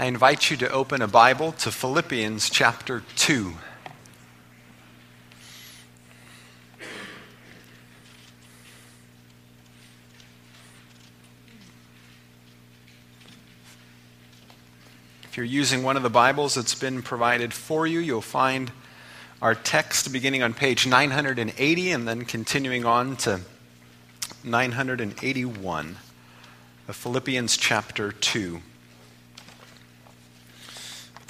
I invite you to open a Bible to Philippians chapter 2. If you're using one of the Bibles that's been provided for you, you'll find our text beginning on page 980 and then continuing on to 981 of Philippians chapter 2.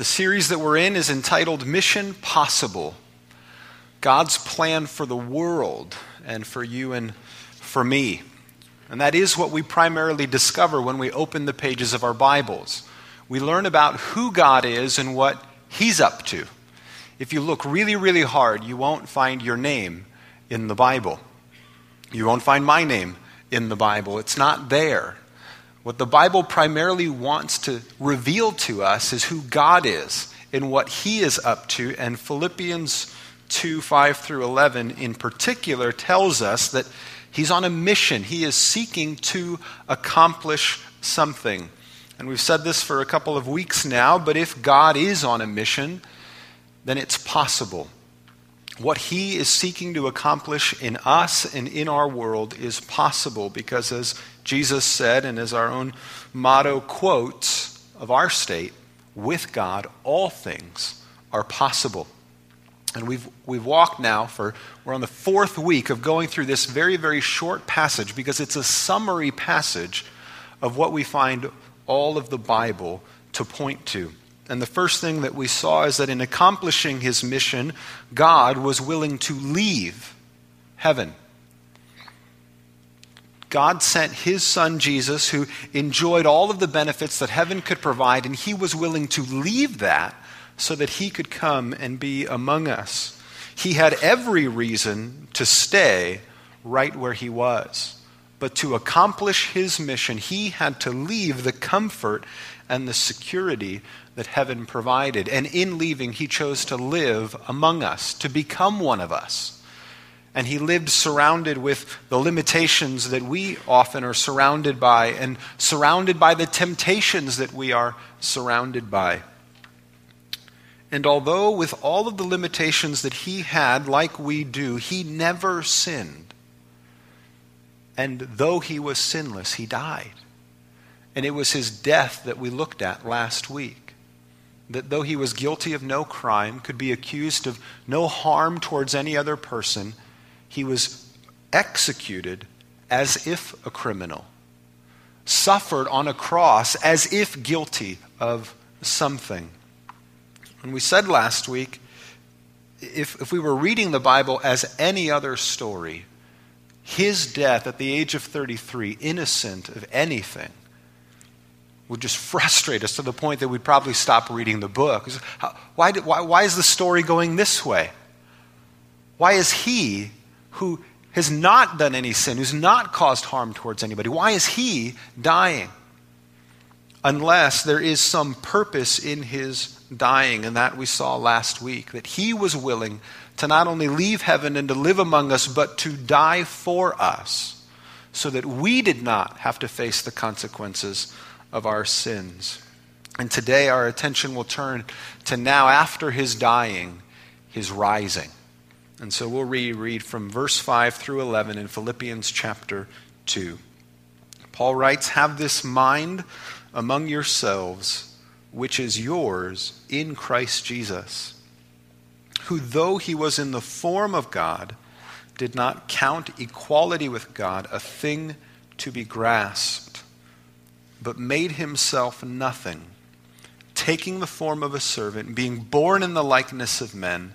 The series that we're in is entitled Mission Possible God's Plan for the World and for you and for me. And that is what we primarily discover when we open the pages of our Bibles. We learn about who God is and what He's up to. If you look really, really hard, you won't find your name in the Bible. You won't find my name in the Bible. It's not there. What the Bible primarily wants to reveal to us is who God is and what He is up to. And Philippians 2 5 through 11 in particular tells us that He's on a mission. He is seeking to accomplish something. And we've said this for a couple of weeks now, but if God is on a mission, then it's possible. What He is seeking to accomplish in us and in our world is possible because, as Jesus said, and as our own motto quotes of our state, with God, all things are possible. And we've, we've walked now for, we're on the fourth week of going through this very, very short passage because it's a summary passage of what we find all of the Bible to point to. And the first thing that we saw is that in accomplishing his mission, God was willing to leave heaven. God sent his son Jesus, who enjoyed all of the benefits that heaven could provide, and he was willing to leave that so that he could come and be among us. He had every reason to stay right where he was. But to accomplish his mission, he had to leave the comfort and the security that heaven provided. And in leaving, he chose to live among us, to become one of us. And he lived surrounded with the limitations that we often are surrounded by, and surrounded by the temptations that we are surrounded by. And although, with all of the limitations that he had, like we do, he never sinned. And though he was sinless, he died. And it was his death that we looked at last week. That though he was guilty of no crime, could be accused of no harm towards any other person, he was executed as if a criminal, suffered on a cross as if guilty of something. And we said last week if, if we were reading the Bible as any other story, his death at the age of 33, innocent of anything, would just frustrate us to the point that we'd probably stop reading the book. Why, why, why is the story going this way? Why is he who has not done any sin, who's not caused harm towards anybody, why is he dying? Unless there is some purpose in his dying, and that we saw last week, that he was willing to not only leave heaven and to live among us, but to die for us, so that we did not have to face the consequences of our sins. And today our attention will turn to now, after his dying, his rising. And so we'll reread from verse 5 through 11 in Philippians chapter 2. Paul writes, Have this mind among yourselves, which is yours in Christ Jesus, who, though he was in the form of God, did not count equality with God a thing to be grasped, but made himself nothing, taking the form of a servant, being born in the likeness of men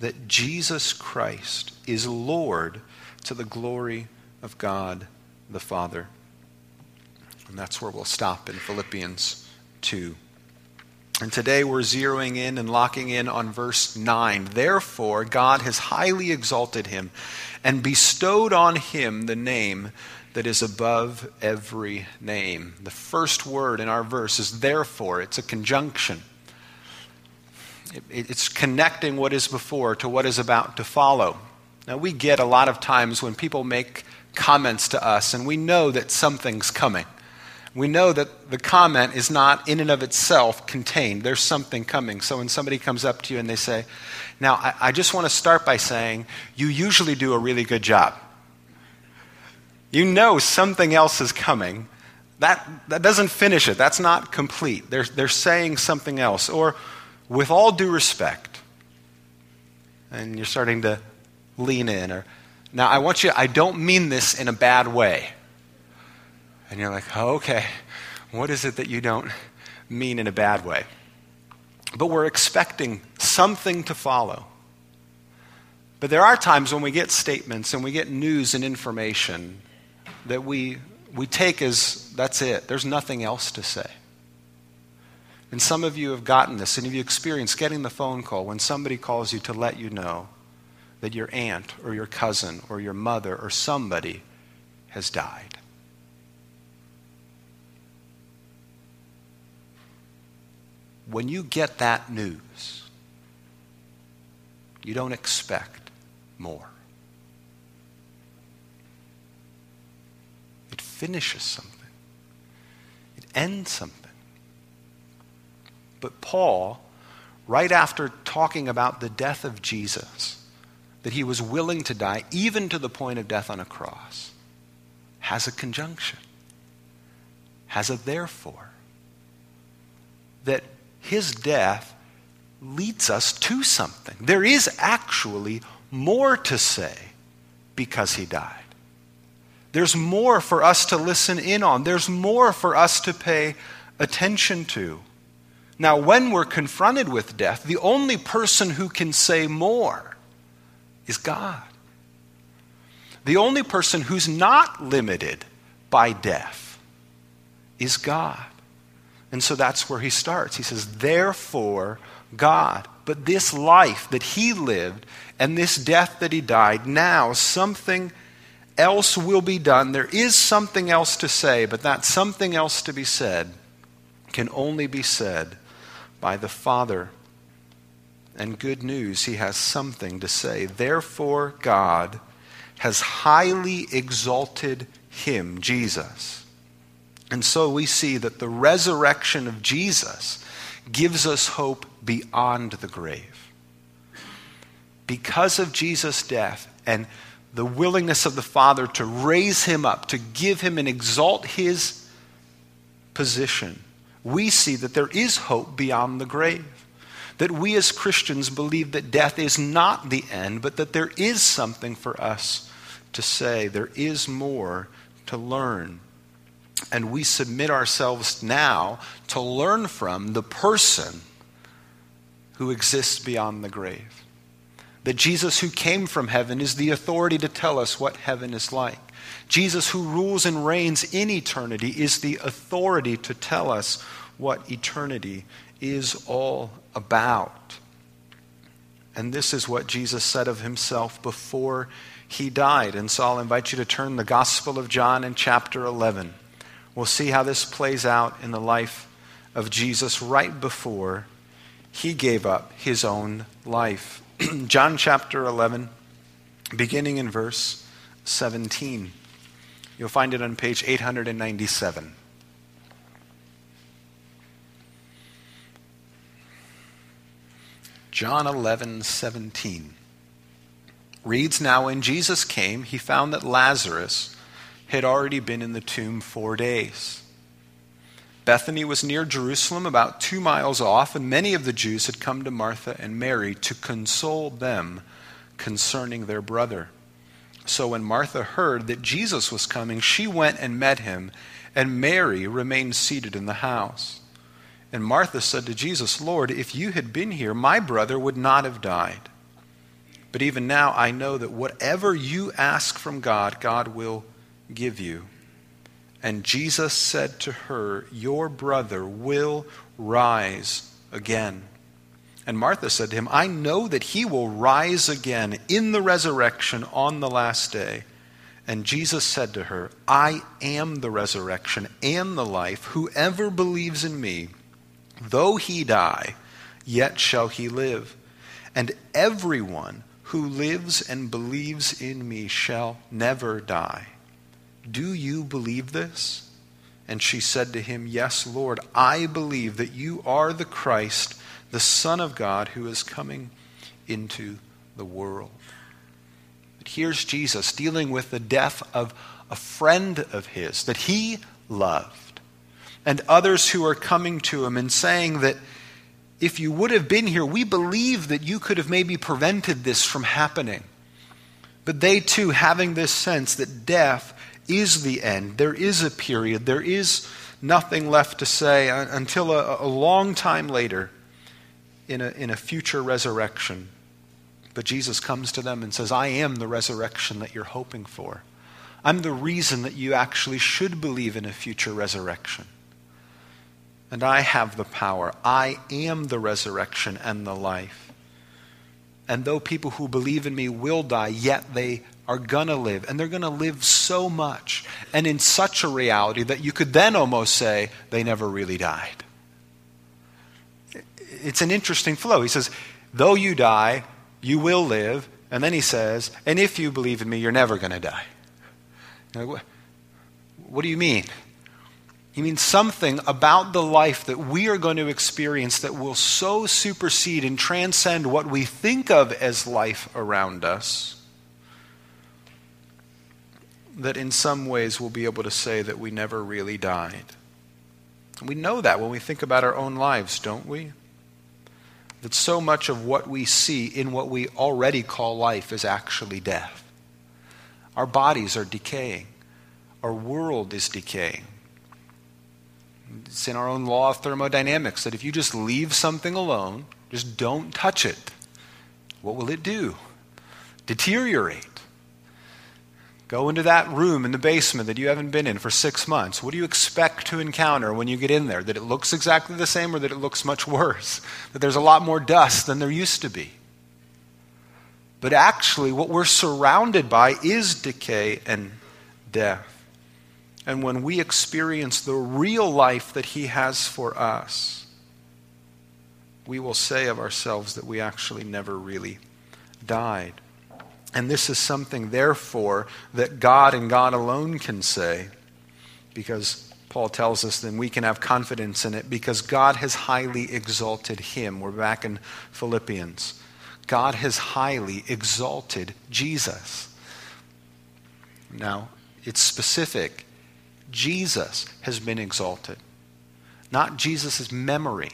that Jesus Christ is Lord to the glory of God the Father. And that's where we'll stop in Philippians 2. And today we're zeroing in and locking in on verse 9. Therefore, God has highly exalted him and bestowed on him the name that is above every name. The first word in our verse is therefore, it's a conjunction. It's connecting what is before to what is about to follow. Now, we get a lot of times when people make comments to us, and we know that something's coming we know that the comment is not in and of itself contained. There's something coming. So when somebody comes up to you and they say, Now, I, I just want to start by saying, you usually do a really good job. You know something else is coming. That, that doesn't finish it. That's not complete. They're, they're saying something else. Or, with all due respect, and you're starting to lean in. Or, now, I want you, I don't mean this in a bad way. And you're like, oh, okay, what is it that you don't mean in a bad way? But we're expecting something to follow. But there are times when we get statements and we get news and information that we, we take as that's it. There's nothing else to say. And some of you have gotten this, and you've you experienced getting the phone call when somebody calls you to let you know that your aunt or your cousin or your mother or somebody has died? when you get that news, you don't expect more. It finishes something, it ends something. But Paul, right after talking about the death of Jesus, that he was willing to die, even to the point of death on a cross, has a conjunction, has a therefore. That his death leads us to something. There is actually more to say because he died. There's more for us to listen in on, there's more for us to pay attention to. Now, when we're confronted with death, the only person who can say more is God. The only person who's not limited by death is God. And so that's where he starts. He says, Therefore, God. But this life that he lived and this death that he died, now something else will be done. There is something else to say, but that something else to be said can only be said by the Father. And good news, he has something to say. Therefore, God has highly exalted him, Jesus and so we see that the resurrection of Jesus gives us hope beyond the grave. Because of Jesus' death and the willingness of the Father to raise him up, to give him and exalt his position, we see that there is hope beyond the grave. That we as Christians believe that death is not the end, but that there is something for us to say. There is more to learn and we submit ourselves now to learn from the person who exists beyond the grave. That Jesus, who came from heaven, is the authority to tell us what heaven is like. Jesus, who rules and reigns in eternity, is the authority to tell us what eternity is all about. And this is what Jesus said of himself before he died. And so I'll invite you to turn the Gospel of John in chapter 11. We'll see how this plays out in the life of Jesus right before he gave up his own life. John chapter 11, beginning in verse 17. You'll find it on page 897. John 11, 17 reads Now, when Jesus came, he found that Lazarus had already been in the tomb four days. Bethany was near Jerusalem, about two miles off, and many of the Jews had come to Martha and Mary to console them concerning their brother. So when Martha heard that Jesus was coming, she went and met him, and Mary remained seated in the house. And Martha said to Jesus, Lord, if you had been here, my brother would not have died. But even now I know that whatever you ask from God, God will give you. And Jesus said to her, Your brother will rise again. And Martha said to him, I know that he will rise again in the resurrection on the last day. And Jesus said to her, I am the resurrection and the life. Whoever believes in me, though he die, yet shall he live. And everyone who lives and believes in me shall never die. Do you believe this? And she said to him, Yes, Lord, I believe that you are the Christ, the Son of God, who is coming into the world. But here's Jesus dealing with the death of a friend of his that he loved, and others who are coming to him and saying that if you would have been here, we believe that you could have maybe prevented this from happening. But they too, having this sense that death is the end, there is a period, there is nothing left to say until a, a long time later in a, in a future resurrection. But Jesus comes to them and says, I am the resurrection that you're hoping for. I'm the reason that you actually should believe in a future resurrection and I have the power. I am the resurrection and the life. And though people who believe in me will die, yet they are going to live. And they're going to live so much and in such a reality that you could then almost say they never really died. It's an interesting flow. He says, though you die, you will live. And then he says, and if you believe in me, you're never going to die. What do you mean? He means something about the life that we are going to experience that will so supersede and transcend what we think of as life around us that in some ways we'll be able to say that we never really died. We know that when we think about our own lives, don't we? That so much of what we see in what we already call life is actually death. Our bodies are decaying, our world is decaying. It's in our own law of thermodynamics that if you just leave something alone, just don't touch it, what will it do? Deteriorate. Go into that room in the basement that you haven't been in for six months. What do you expect to encounter when you get in there? That it looks exactly the same or that it looks much worse? That there's a lot more dust than there used to be? But actually, what we're surrounded by is decay and death and when we experience the real life that He has for us, we will say of ourselves that we actually never really died. And this is something, therefore, that God and God alone can say, because Paul tells us then we can have confidence in it because God has highly exalted him. We're back in Philippians. God has highly exalted Jesus. Now, it's specific. Jesus has been exalted, not Jesus' memory.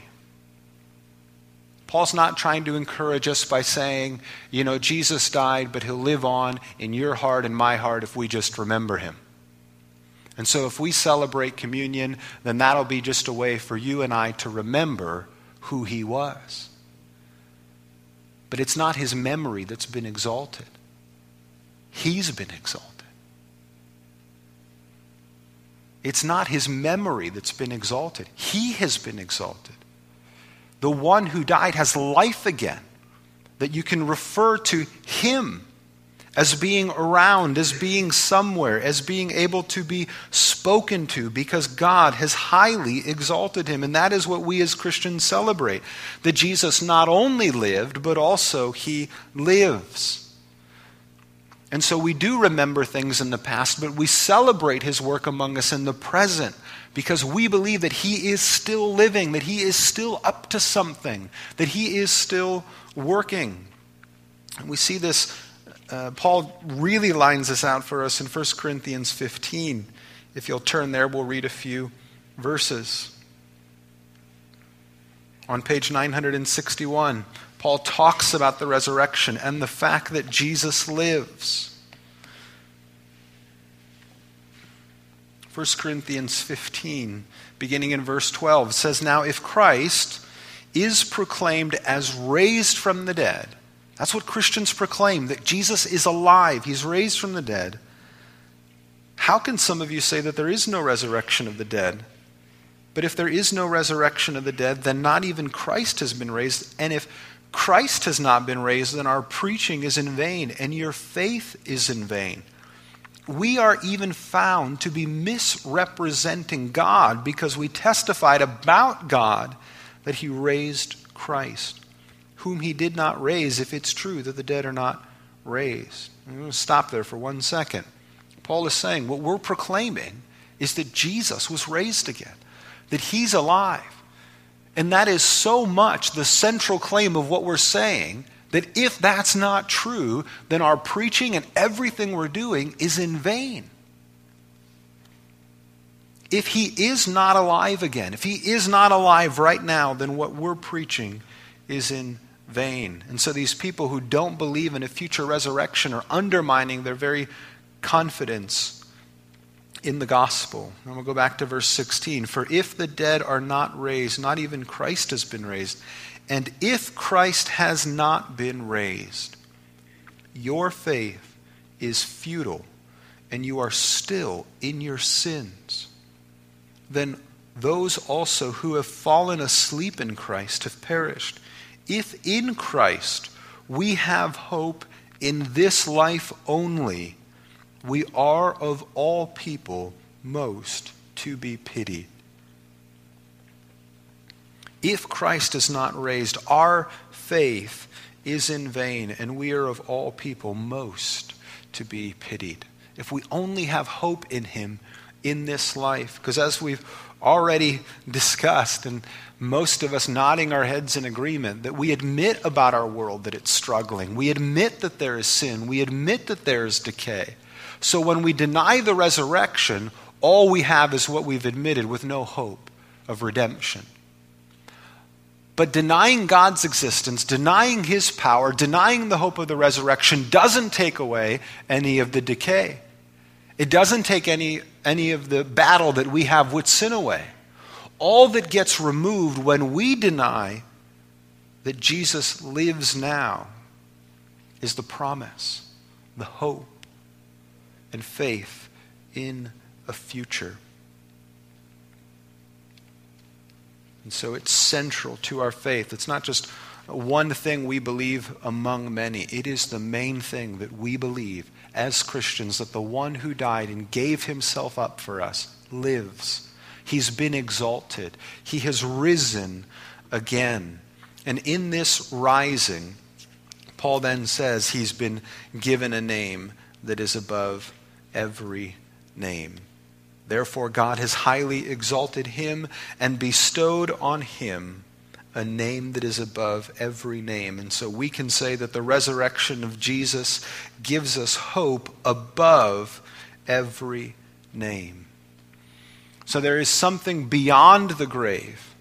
Paul's not trying to encourage us by saying, you know, Jesus died, but he'll live on in your heart and my heart if we just remember him. And so if we celebrate communion, then that'll be just a way for you and I to remember who he was. But it's not his memory that's been exalted, he's been exalted. It's not his memory that's been exalted, he has been exalted. The one who died has life again, that you can refer to him as being around, as being somewhere, as being able to be spoken to, because God has highly exalted him. And that is what we as Christians celebrate that Jesus not only lived, but also he lives. And so we do remember things in the past, but we celebrate his work among us in the present because we believe that he is still living, that he is still up to something, that he is still working. And we see this, uh, Paul really lines this out for us in 1 Corinthians 15. If you'll turn there, we'll read a few verses. On page 961, Paul talks about the resurrection and the fact that Jesus lives. 1 Corinthians 15, beginning in verse 12, says, Now if Christ is proclaimed as raised from the dead, that's what Christians proclaim, that Jesus is alive, he's raised from the dead. How can some of you say that there is no resurrection of the dead? But if there is no resurrection of the dead, then not even Christ has been raised. And if Christ has not been raised, then our preaching is in vain, and your faith is in vain. We are even found to be misrepresenting God because we testified about God that He raised Christ, whom He did not raise, if it's true that the dead are not raised. I'm going to stop there for one second. Paul is saying what we're proclaiming is that Jesus was raised again that he's alive. And that is so much the central claim of what we're saying that if that's not true, then our preaching and everything we're doing is in vain. If he is not alive again, if he is not alive right now, then what we're preaching is in vain. And so these people who don't believe in a future resurrection are undermining their very confidence in the gospel. And we'll go back to verse 16. For if the dead are not raised, not even Christ has been raised. And if Christ has not been raised, your faith is futile and you are still in your sins. Then those also who have fallen asleep in Christ have perished. If in Christ we have hope in this life only, we are of all people most to be pitied. If Christ is not raised, our faith is in vain, and we are of all people most to be pitied. If we only have hope in Him in this life, because as we've already discussed, and most of us nodding our heads in agreement, that we admit about our world that it's struggling. We admit that there is sin. We admit that there is decay. So when we deny the resurrection, all we have is what we've admitted with no hope of redemption. But denying God's existence, denying his power, denying the hope of the resurrection doesn't take away any of the decay. It doesn't take any, any of the battle that we have with sin away. All that gets removed when we deny that Jesus lives now is the promise, the hope, and faith in a future. And so it's central to our faith. It's not just one thing we believe among many, it is the main thing that we believe as Christians that the one who died and gave himself up for us lives. He's been exalted, he has risen again. And in this rising, Paul then says he's been given a name that is above every name. Therefore, God has highly exalted him and bestowed on him a name that is above every name. And so we can say that the resurrection of Jesus gives us hope above every name. So there is something beyond the grave.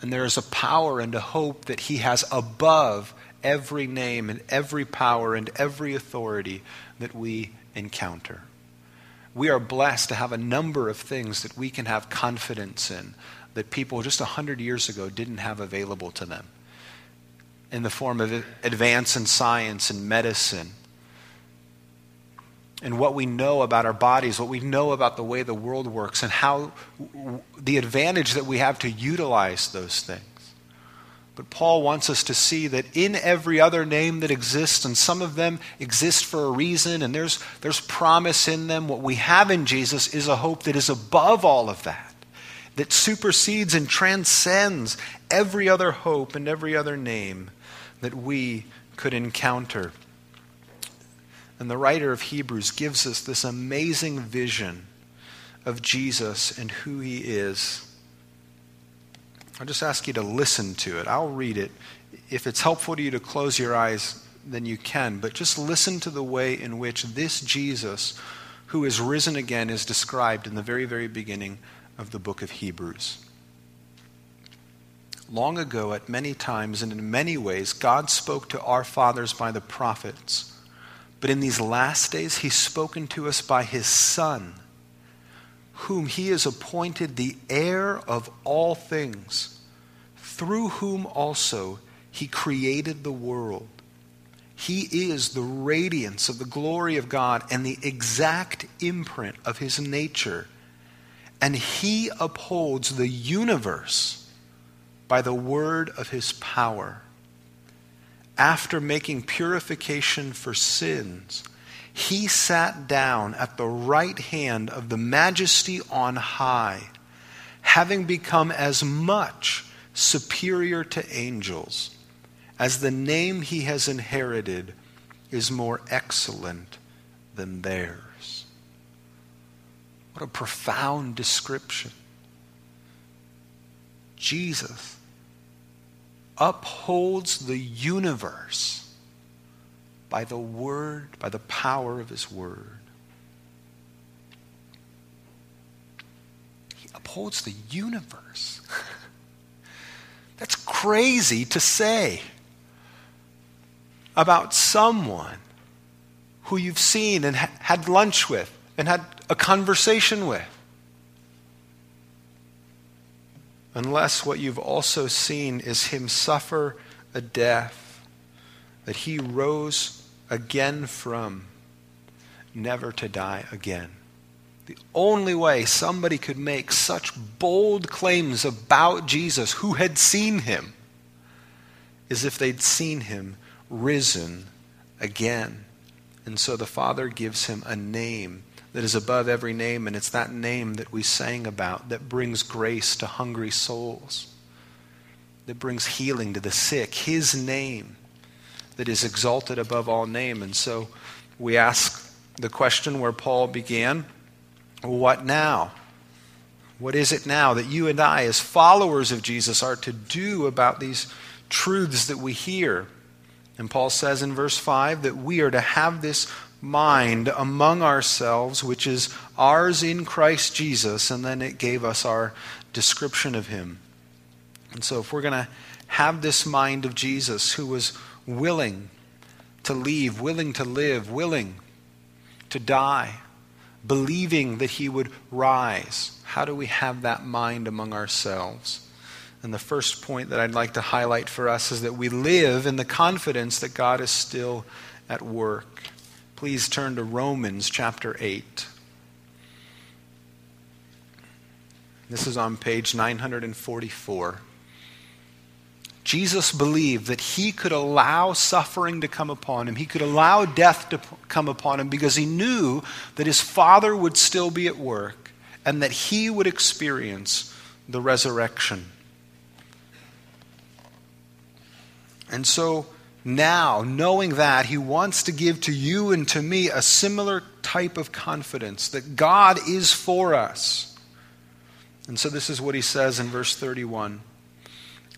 And there is a power and a hope that he has above every name and every power and every authority that we encounter. We are blessed to have a number of things that we can have confidence in that people just 100 years ago didn't have available to them in the form of advance in science and medicine and what we know about our bodies, what we know about the way the world works, and how the advantage that we have to utilize those things. But Paul wants us to see that in every other name that exists, and some of them exist for a reason, and there's, there's promise in them, what we have in Jesus is a hope that is above all of that, that supersedes and transcends every other hope and every other name that we could encounter. And the writer of Hebrews gives us this amazing vision of Jesus and who he is I'll just ask you to listen to it. I'll read it. If it's helpful to you to close your eyes, then you can. But just listen to the way in which this Jesus, who is risen again, is described in the very, very beginning of the book of Hebrews. Long ago, at many times and in many ways, God spoke to our fathers by the prophets. But in these last days, He's spoken to us by His Son whom he has appointed the heir of all things, through whom also he created the world. He is the radiance of the glory of God and the exact imprint of his nature, And he upholds the universe by the word of his power. After making purification for sins, he sat down at the right hand of the majesty on high, having become as much superior to angels as the name he has inherited is more excellent than theirs. What a profound description. Jesus upholds the universe by the word, by the power of his word. He upholds the universe. That's crazy to say about someone who you've seen and had lunch with and had a conversation with. Unless what you've also seen is him suffer a death that he rose again from, never to die again. The only way somebody could make such bold claims about Jesus who had seen him is if they'd seen him risen again. And so the Father gives him a name that is above every name, and it's that name that we sang about that brings grace to hungry souls, that brings healing to the sick. His name that is exalted above all name. And so we ask the question where Paul began what now? What is it now that you and I, as followers of Jesus, are to do about these truths that we hear? And Paul says in verse 5 that we are to have this mind among ourselves, which is ours in Christ Jesus, and then it gave us our description of him. And so, if we're going to have this mind of Jesus, who was willing to leave, willing to live, willing to die, believing that he would rise, how do we have that mind among ourselves? And the first point that I'd like to highlight for us is that we live in the confidence that God is still at work. Please turn to Romans chapter 8. This is on page 944. Jesus believed that he could allow suffering to come upon him. He could allow death to come upon him because he knew that his Father would still be at work and that he would experience the resurrection. And so now, knowing that, he wants to give to you and to me a similar type of confidence that God is for us. And so this is what he says in verse 31.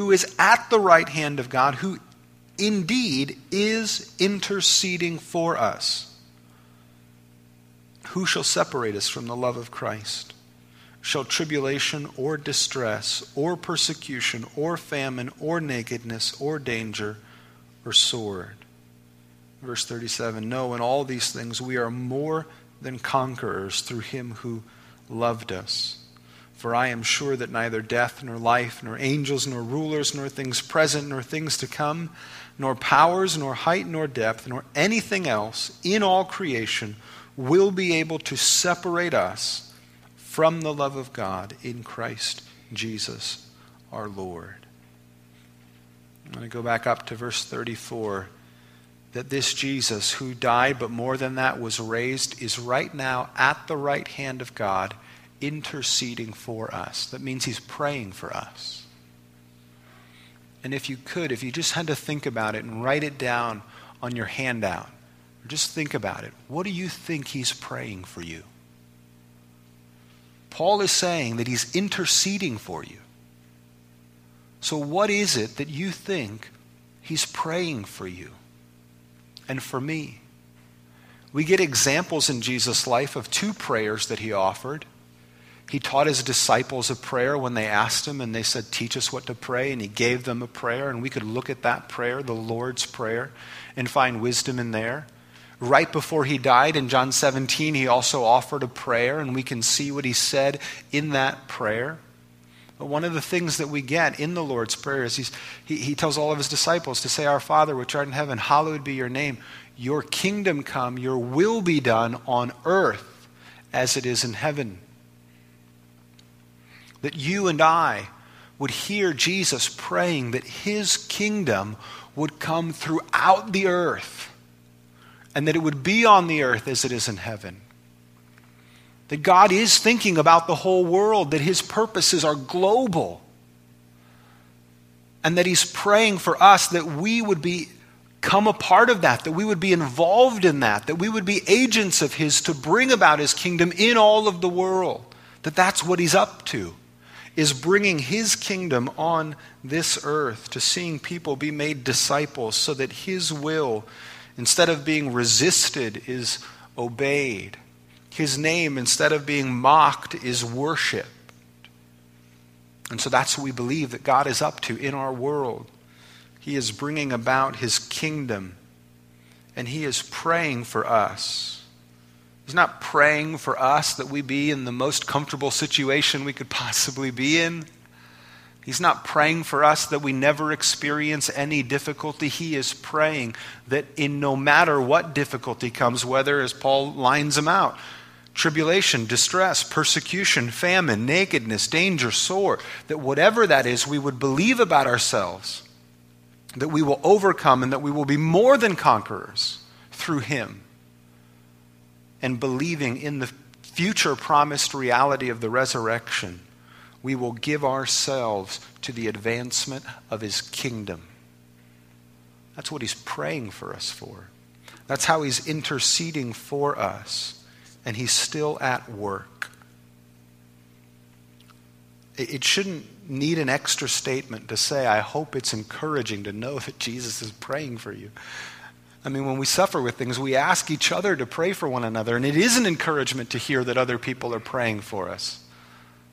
who is at the right hand of God, who indeed is interceding for us. Who shall separate us from the love of Christ? shall tribulation or distress or persecution or famine or nakedness or danger or sword. Verse 37 No, in all these things we are more than conquerors through him who loved us. For I am sure that neither death, nor life, nor angels, nor rulers, nor things present, nor things to come, nor powers, nor height, nor depth, nor anything else in all creation will be able to separate us from the love of God in Christ Jesus our Lord. I'm going to go back up to verse 34 that this Jesus, who died, but more than that, was raised, is right now at the right hand of God, interceding for us. That means he's praying for us. And if you could, if you just had to think about it and write it down on your handout, just think about it. What do you think he's praying for you? Paul is saying that he's interceding for you. So, what is it that you think he's praying for you and for me? We get examples in Jesus' life of two prayers that he offered. He taught his disciples a prayer when they asked him and they said, Teach us what to pray. And he gave them a prayer. And we could look at that prayer, the Lord's Prayer, and find wisdom in there. Right before he died in John 17, he also offered a prayer, and we can see what he said in that prayer. But one of the things that we get in the Lord's Prayer is he, he tells all of his disciples to say, Our Father, which art in heaven, hallowed be your name. Your kingdom come, your will be done on earth as it is in heaven that you and I would hear Jesus praying that his kingdom would come throughout the earth and that it would be on the earth as it is in heaven. That God is thinking about the whole world, that his purposes are global, and that he's praying for us that we would become a part of that, that we would be involved in that, that we would be agents of his to bring about his kingdom in all of the world, that that's what he's up to is bringing his kingdom on this earth, to seeing people be made disciples so that his will, instead of being resisted, is obeyed. His name, instead of being mocked, is worshiped. And so that's what we believe that God is up to in our world. He is bringing about his kingdom, and he is praying for us. He's not praying for us that we be in the most comfortable situation we could possibly be in. He's not praying for us that we never experience any difficulty. He is praying that in no matter what difficulty comes, whether, as Paul lines them out, tribulation, distress, persecution, famine, nakedness, danger, sore, that whatever that is, we would believe about ourselves, that we will overcome and that we will be more than conquerors through Him and believing in the future promised reality of the resurrection, we will give ourselves to the advancement of his kingdom. That's what he's praying for us for. That's how he's interceding for us. And he's still at work. It shouldn't need an extra statement to say, I hope it's encouraging to know that Jesus is praying for you. I mean, when we suffer with things, we ask each other to pray for one another, and it is an encouragement to hear that other people are praying for us.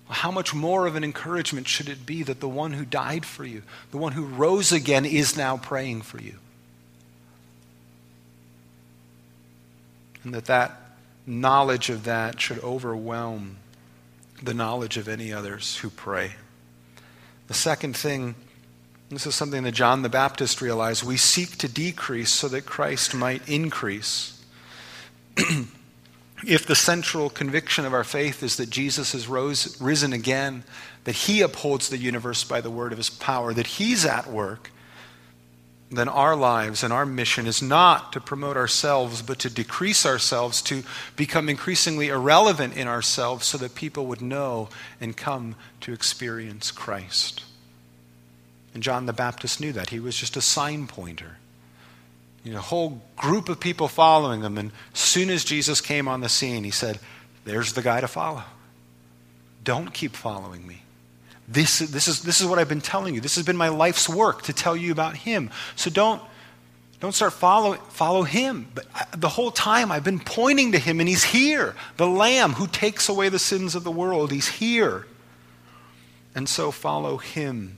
How much more of an encouragement should it be that the one who died for you, the one who rose again, is now praying for you? And that that knowledge of that should overwhelm the knowledge of any others who pray. The second thing this is something that John the Baptist realized. We seek to decrease so that Christ might increase. if the central conviction of our faith is that Jesus has rose, risen again, that he upholds the universe by the word of his power, that he's at work, then our lives and our mission is not to promote ourselves, but to decrease ourselves, to become increasingly irrelevant in ourselves so that people would know and come to experience Christ. And John the Baptist knew that. He was just a sign pointer. You know, a whole group of people following him. And as soon as Jesus came on the scene, he said, There's the guy to follow. Don't keep following me. This, this, is, this is what I've been telling you. This has been my life's work to tell you about him. So don't, don't start follow, follow him. But I, the whole time I've been pointing to him, and he's here. The Lamb who takes away the sins of the world. He's here. And so follow him.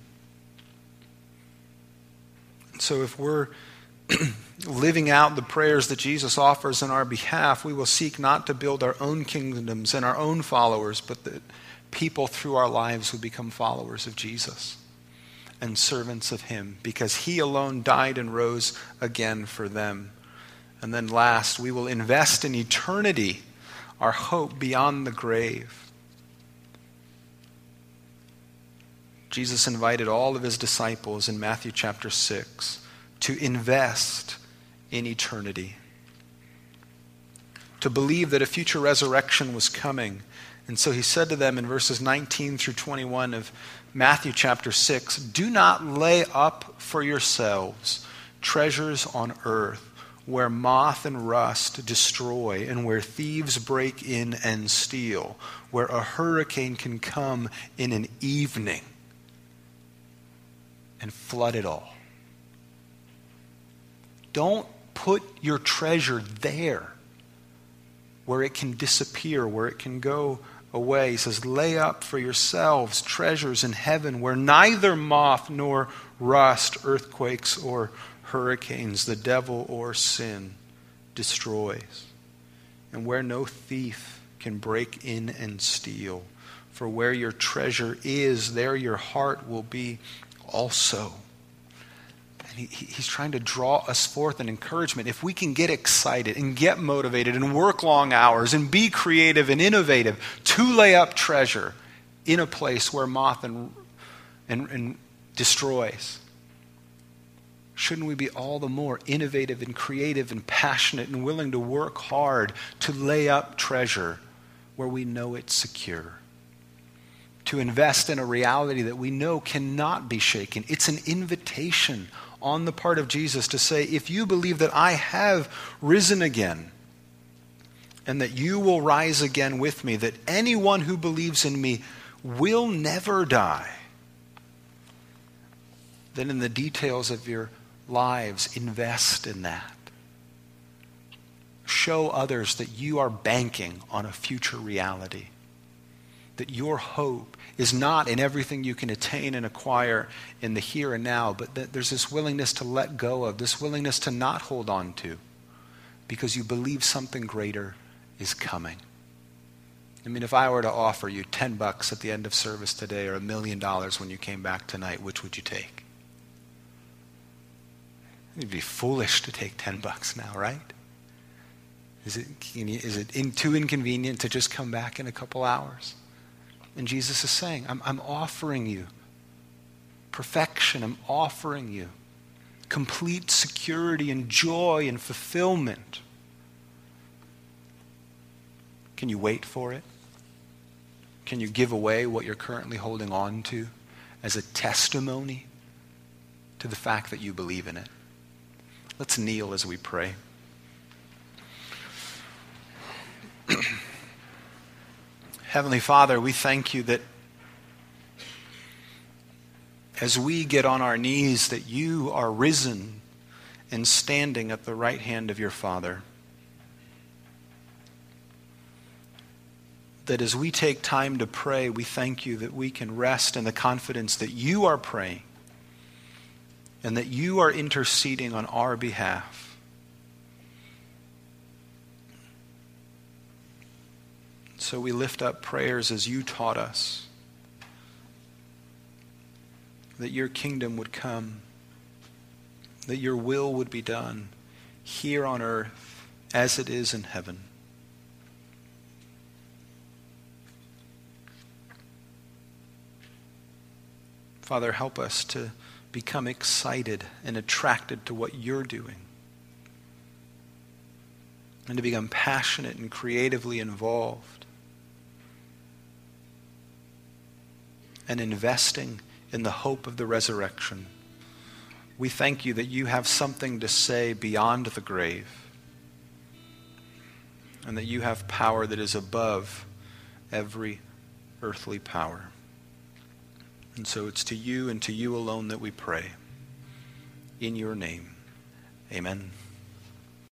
So if we're living out the prayers that Jesus offers in our behalf, we will seek not to build our own kingdoms and our own followers, but that people through our lives would become followers of Jesus and servants of Him because He alone died and rose again for them. And then last, we will invest in eternity, our hope beyond the grave. Jesus invited all of his disciples in Matthew chapter 6 to invest in eternity, to believe that a future resurrection was coming. And so he said to them in verses 19 through 21 of Matthew chapter 6 Do not lay up for yourselves treasures on earth where moth and rust destroy and where thieves break in and steal, where a hurricane can come in an evening and flood it all. Don't put your treasure there where it can disappear, where it can go away. He says, Lay up for yourselves treasures in heaven where neither moth nor rust, earthquakes or hurricanes, the devil or sin destroys, and where no thief can break in and steal. For where your treasure is, there your heart will be also. And he, he's trying to draw us forth an encouragement. If we can get excited and get motivated and work long hours and be creative and innovative to lay up treasure in a place where moth and, and, and destroys, shouldn't we be all the more innovative and creative and passionate and willing to work hard to lay up treasure where we know it's secure? To invest in a reality that we know cannot be shaken. It's an invitation on the part of Jesus to say, if you believe that I have risen again, and that you will rise again with me, that anyone who believes in me will never die, then in the details of your lives, invest in that. Show others that you are banking on a future reality, that your hope is not in everything you can attain and acquire in the here and now, but that there's this willingness to let go of, this willingness to not hold on to, because you believe something greater is coming. I mean, if I were to offer you 10 bucks at the end of service today or a million dollars when you came back tonight, which would you take? You'd be foolish to take 10 bucks now, right? Is it, is it in, too inconvenient to just come back in a couple hours? And Jesus is saying, I'm, I'm offering you perfection. I'm offering you complete security and joy and fulfillment. Can you wait for it? Can you give away what you're currently holding on to as a testimony to the fact that you believe in it? Let's kneel as we pray. Heavenly Father, we thank you that as we get on our knees, that you are risen and standing at the right hand of your Father. That as we take time to pray, we thank you that we can rest in the confidence that you are praying and that you are interceding on our behalf. So we lift up prayers as you taught us that your kingdom would come, that your will would be done here on earth as it is in heaven. Father, help us to become excited and attracted to what you're doing. And to become passionate and creatively involved and investing in the hope of the resurrection. We thank you that you have something to say beyond the grave and that you have power that is above every earthly power. And so it's to you and to you alone that we pray. In your name, amen.